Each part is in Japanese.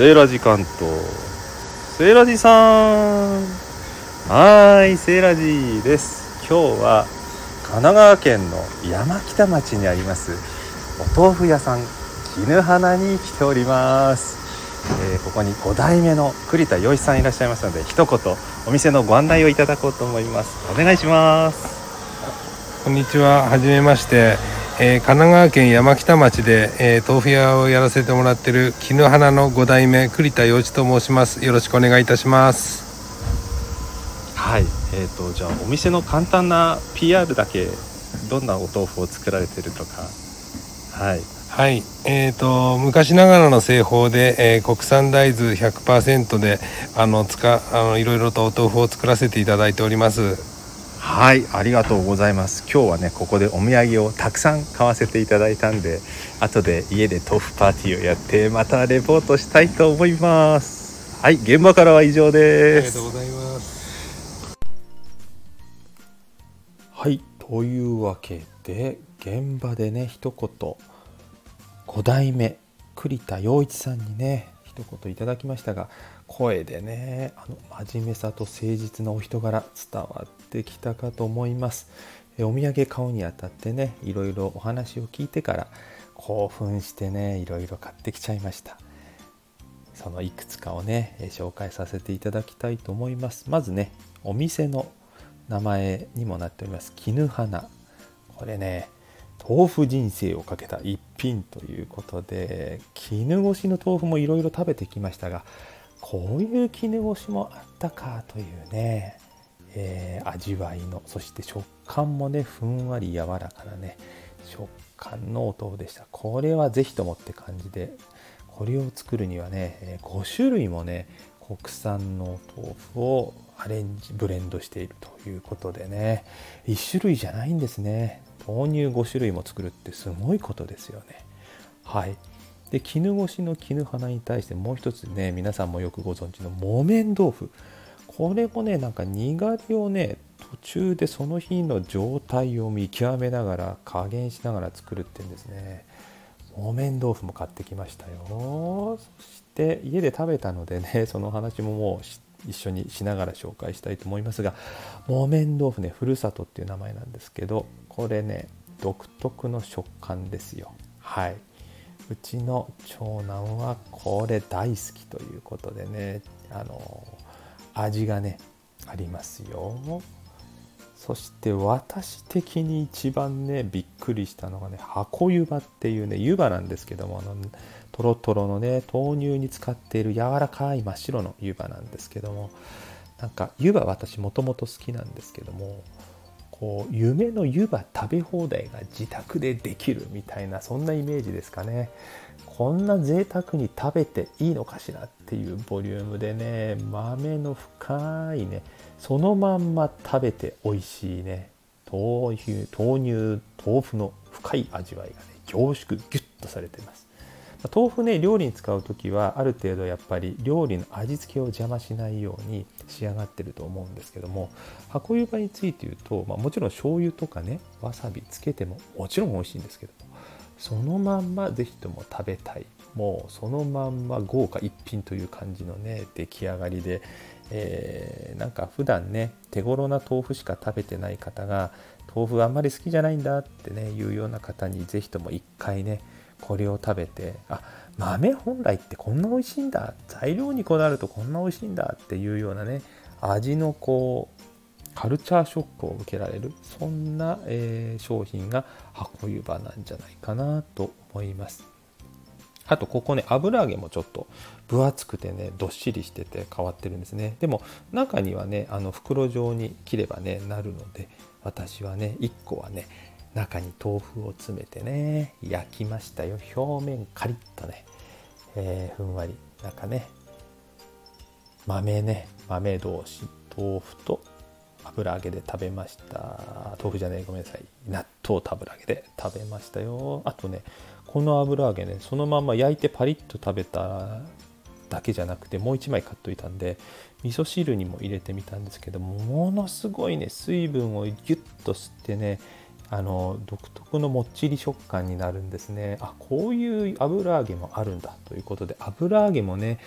セーラジ関東セーラジさん。はーいセーラジです。今日は神奈川県の山北町にあります。お豆腐屋さん絹花に来ております、えーここに5代目の栗田洋一さんいらっしゃいますので一言お店のご案内をいただこうと思います。お願いします。こんにちは、はじめまして、えー神奈川県山北町で、えー豆腐屋をやらせてもらってる絹花の5代目栗田洋一と申します。よろしくお願いいたします。はいえー、とじゃあお店の簡単な PR だけどんなお豆腐を作られてるとかはいはい、えーと昔ながらの製法で、えー国産大豆100%であのつかあのいろいろとお豆腐を作らせていただいております。はいありがとうございます。今日はねここでお土産をたくさん買わせていただいたんで後で家で豆腐パーティーをやってまたレポートしたいと思います。はい現場からは以上です。ありがとうございます。はいというわけで現場でね一言5代目栗田洋一さんにね一言いただきましたが声でねあの真面目さと誠実なお人柄伝わってきたかと思います。お土産買うにあたってねいろいろお話を聞いてから興奮してねいろいろ買ってきちゃいました。そのいくつかをね紹介させていただきたいと思います。まずねお店の名前にもなっております。絹花。これね豆腐人生をかけた一品ということで絹ごしの豆腐もいろいろ食べてきましたがこういう絹ごしもあったかというね、えー味わいのそして食感もねふんわり柔らかなね食感のお豆腐でした。これはぜひともって感じでこれを作るにはねえ5種類もね国産の豆腐をアレンジブレンドしているということでね1種類じゃないんですね。豆乳5種類も作るってすごいことですよね。はい。で絹ごしの絹花に対してもう一つね皆さんもよくご存知の木綿豆腐。これもねなんかにがりをね途中でその日の状態を見極めながら加減しながら作るっていうんですね。木綿豆腐も買ってきましたよ。そして家で食べたのでね その話ももう一緒にしながら紹介したいと思いますが木綿豆腐ねふるさとっていう名前なんですけどこれね独特の食感ですよ。はい。うちの長男はこれ大好きということでねあの味がねありますよ。そして私的に一番ねびっくりしたのがね箱湯葉っていうね湯葉なんですけどもあのトロトロのね豆乳に使っている柔らかい真っ白の湯葉なんですけどもなんか湯葉私もともと好きなんですけどもこう夢の湯葉食べ放題が自宅でできるみたいなそんなイメージですかね。こんな贅沢に食べていいのかしらっていうボリュームでね豆の深いねそのまんま食べて美味しいね豆乳豆乳豆腐の深い味わいがね凝縮ギュッとされてます。豆腐ね料理に使う時はある程度やっぱり料理の味付けを邪魔しないように仕上がってると思うんですけども箱湯葉について言うと、まあ、もちろん醤油とかねわさびつけてももちろん美味しいんですけどもそのまんま是非とも食べたい。もうそのまんま豪華一品という感じのね出来上がりで、えーなんか普段ね手頃な豆腐しか食べてない方が豆腐あんまり好きじゃないんだってねいうような方に是非とも一回ねこれを食べてあ豆本来ってこんな美味しいんだ。材料にこだわるとこんな美味しいんだっていうようなね味のこうカルチャーショックを受けられるそんな、えー商品が箱湯葉なんじゃないかなと思います。あとここね油揚げもちょっと分厚くてねどっしりしてて変わってるんですね。でも中にはねあの袋状に切ればねなるので私はね1個はね中に豆腐を詰めてね焼きましたよ。表面カリッとね、えーふんわり中ね豆ね豆同士豆腐と油揚げで食べました。豆腐じゃないごめんなさい。納豆と油揚げで食べましたよ。あとねこの油揚げねそのまま焼いてパリッと食べただけじゃなくてもう1枚買っといたんで味噌汁にも入れてみたんですけどもものすごいね水分をギュッと吸ってねあの独特のもっちり食感になるんですね。あこういう油揚げもあるんだということで油揚げもね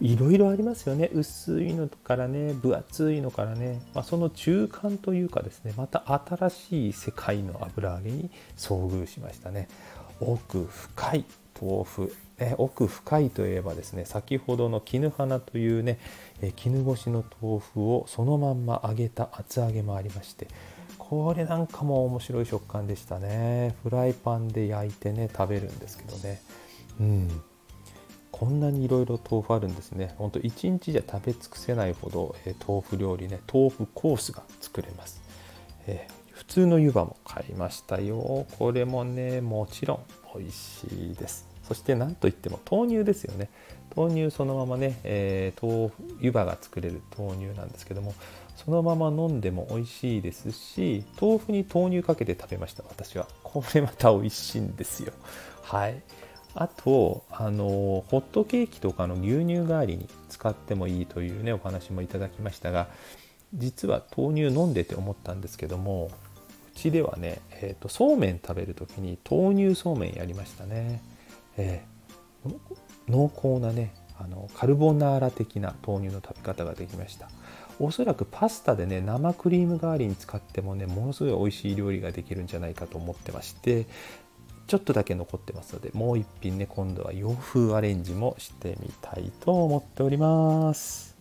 いろいろありますよね。薄いのからね分厚いのからね、まあ、その中間というかですねまた新しい世界の油揚げに遭遇しましたね。奥深い豆腐、ね、奥深いといえばですね先ほどの絹花というね絹ごしの豆腐をそのまんま揚げた厚揚げもありましてこれなんかも面白い食感でしたねフライパンで焼いてね食べるんですけどねうんこんなにいろいろ豆腐あるんですね。ほんと1日じゃ食べ尽くせないほど、えー、豆腐料理ね、豆腐コースが作れます。えー、普通の湯葉も買いましたよ。これもね、もちろん美味しいです。そして何といっても豆乳ですよね。豆乳そのままね、えー、豆腐湯葉が作れる豆乳なんですけども、そのまま飲んでも美味しいですし、豆腐に豆乳かけて食べました、私は。これまた美味しいんですよ。はい。あとあのホットケーキとかの牛乳代わりに使ってもいいというねお話もいただきましたが実は豆乳飲んでて思ったんですけどもうちではね、えーと、そうめん食べる時に豆乳そうめんやりましたね、えー、濃厚なねあのカルボナーラ的な豆乳の食べ方ができました。おそらくパスタでね生クリーム代わりに使ってもねものすごい美味しい料理ができるんじゃないかと思ってましてちょっとだけ残ってますのでもう一品ね今度は洋風アレンジもしてみたいと思っております。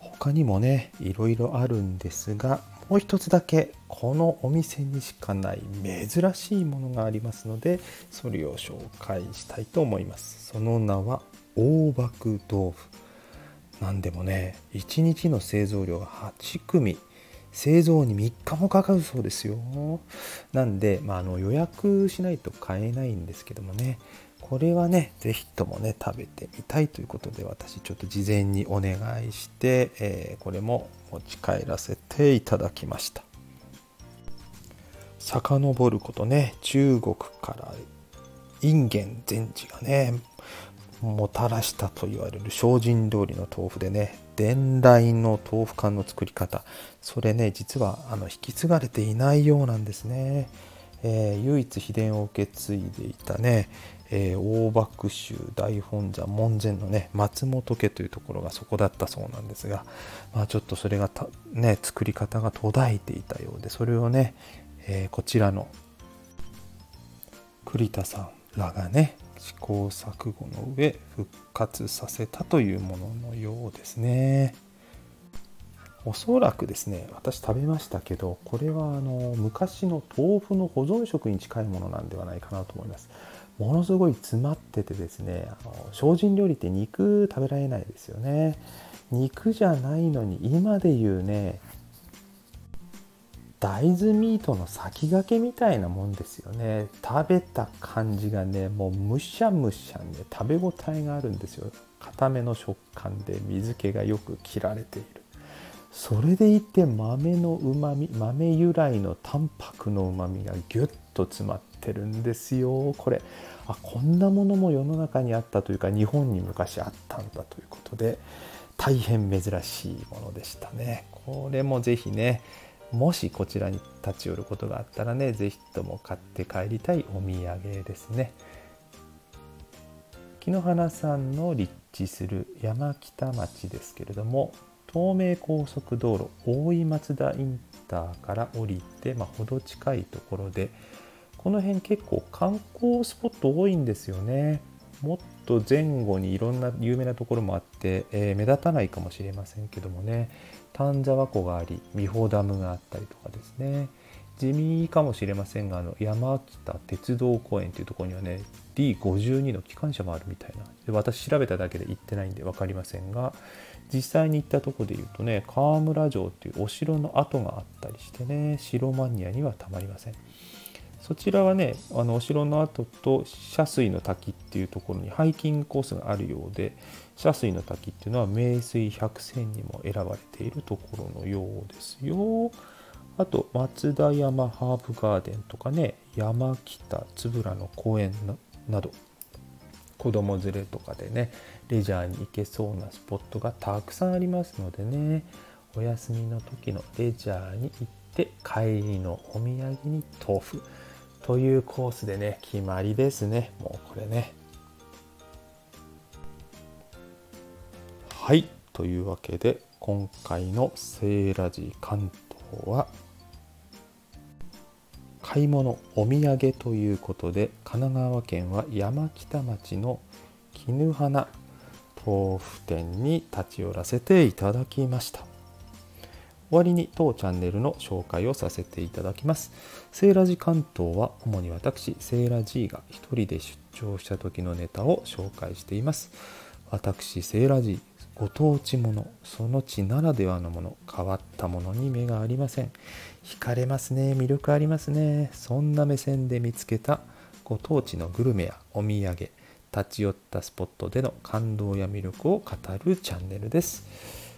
他にもねいろいろあるんですがもう一つだけこのお店にしかない珍しいものがありますのでそれを紹介したいと思います。その名は大麦豆腐。なんでもね1日の製造量が8組。製造に3日もかかるそうですよ。なんで、まあ、あの予約しないと買えないんですけどもね。これはね是非ともね食べてみたいということで私ちょっと事前にお願いして、えー、これも持ち帰らせていただきました。遡ることね中国からインゲン禅師がねもたらしたと言われる精進料理の豆腐でね伝来の豆腐缶の作り方。それね実はあの引き継がれていないようなんですね、えー、唯一秘伝を受け継いでいたね、えー、大幕州大本山門前のね松本家というところがそこだったそうなんですが、まあ、ちょっとそれがね作り方が途絶えていたようでそれをね、えー、こちらの栗田さんらがね試行錯誤の上復活させたというもののようですね。おそらくですね私食べましたけどこれはあの昔の豆腐の保存食に近いものなんではないかなと思います。ものすごい詰まっててですねあの精進料理って肉食べられないですよね。肉じゃないのに今で言うね大豆ミートの先駆けみたいなもんですよね。食べた感じがねもうむしゃむしゃね食べ応えがあるんですよ。固めの食感で水気がよく切られている。それでいて豆のうまみ豆由来のタンパクのうまみがギュッと詰まってるんですよ。これあこんなものも世の中にあったというか日本に昔あったんだということで大変珍しいものでしたね。これも是非ねもしこちらに立ち寄ることがあったらね是非とも買って帰りたいお土産ですね。木の花さんの立地する山北町ですけれども東名高速道路大井松田インターから降りて、まあ、程近いところでこの辺結構観光スポット多いんですよね。もっと前後にいろんな有名なところもあって、えー、目立たないかもしれませんけどもね。丹沢湖があり美保ダムがあったりとかですね。地味かもしれませんがあの山北鉄道公園というところにはね D52 の機関車もあるみたいなで私調べただけで行ってないんで分かりませんが実際に行ったとこで言うとね河村城っていうお城の跡があったりしてね城マニアにはたまりませんそちらはねあのお城の跡と遮水の滝っていうところにハイキングコースがあるようで遮水の滝っていうのは名水百選にも選ばれているところのようですよ。あと松田山ハーブガーデンとかね山北つぶらの公園など子供連れとかでねレジャーに行けそうなスポットがたくさんありますのでねお休みの時のレジャーに行っで帰りのお土産に豆腐というコースでね決まりですね。もうこれね。はい。というわけで今回の「セーラジ関東」は買い物お土産ということで神奈川県は山北町の絹花豆腐店に立ち寄らせていただきました。終わりに当チャンネルの紹介をさせていただきます。セーラジ関東は主に私セーラ G が一人で出張した時のネタを紹介しています。私セーラ G ご当地ものその地ならではのもの変わったものに目がありません。惹かれますね魅力ありますね。そんな目線で見つけたご当地のグルメやお土産立ち寄ったスポットでの感動や魅力を語るチャンネルです。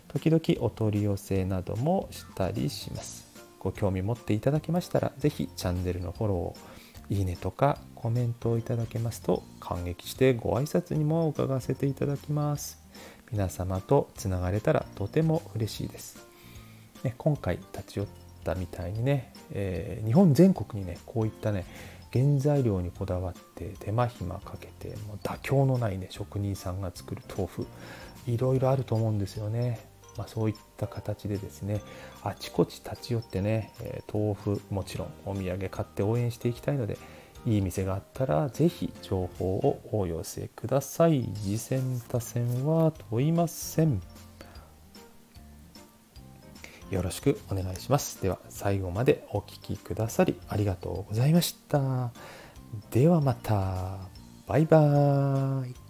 時々お取り寄せなどもしたりします。ご興味持っていただけましたら是非チャンネルのフォローをいいねとかコメントをいただけますと感激してご挨拶にも伺わせていただきます。皆様とつながれたらとても嬉しいです、ね、今回立ち寄ったみたいにね、えー、日本全国にねこういったね原材料にこだわって手間暇かけてもう妥協のないね職人さんが作る豆腐いろいろあると思うんですよね。まあ、そういった形でですねあちこち立ち寄ってね、豆腐もちろんお土産買って応援していきたいのでいい店があったら是非情報をお寄せください。次戦他戦は問いません。よろしくお願いします。では最後までお聴きくださりありがとうございました。ではまた。バイバーイ。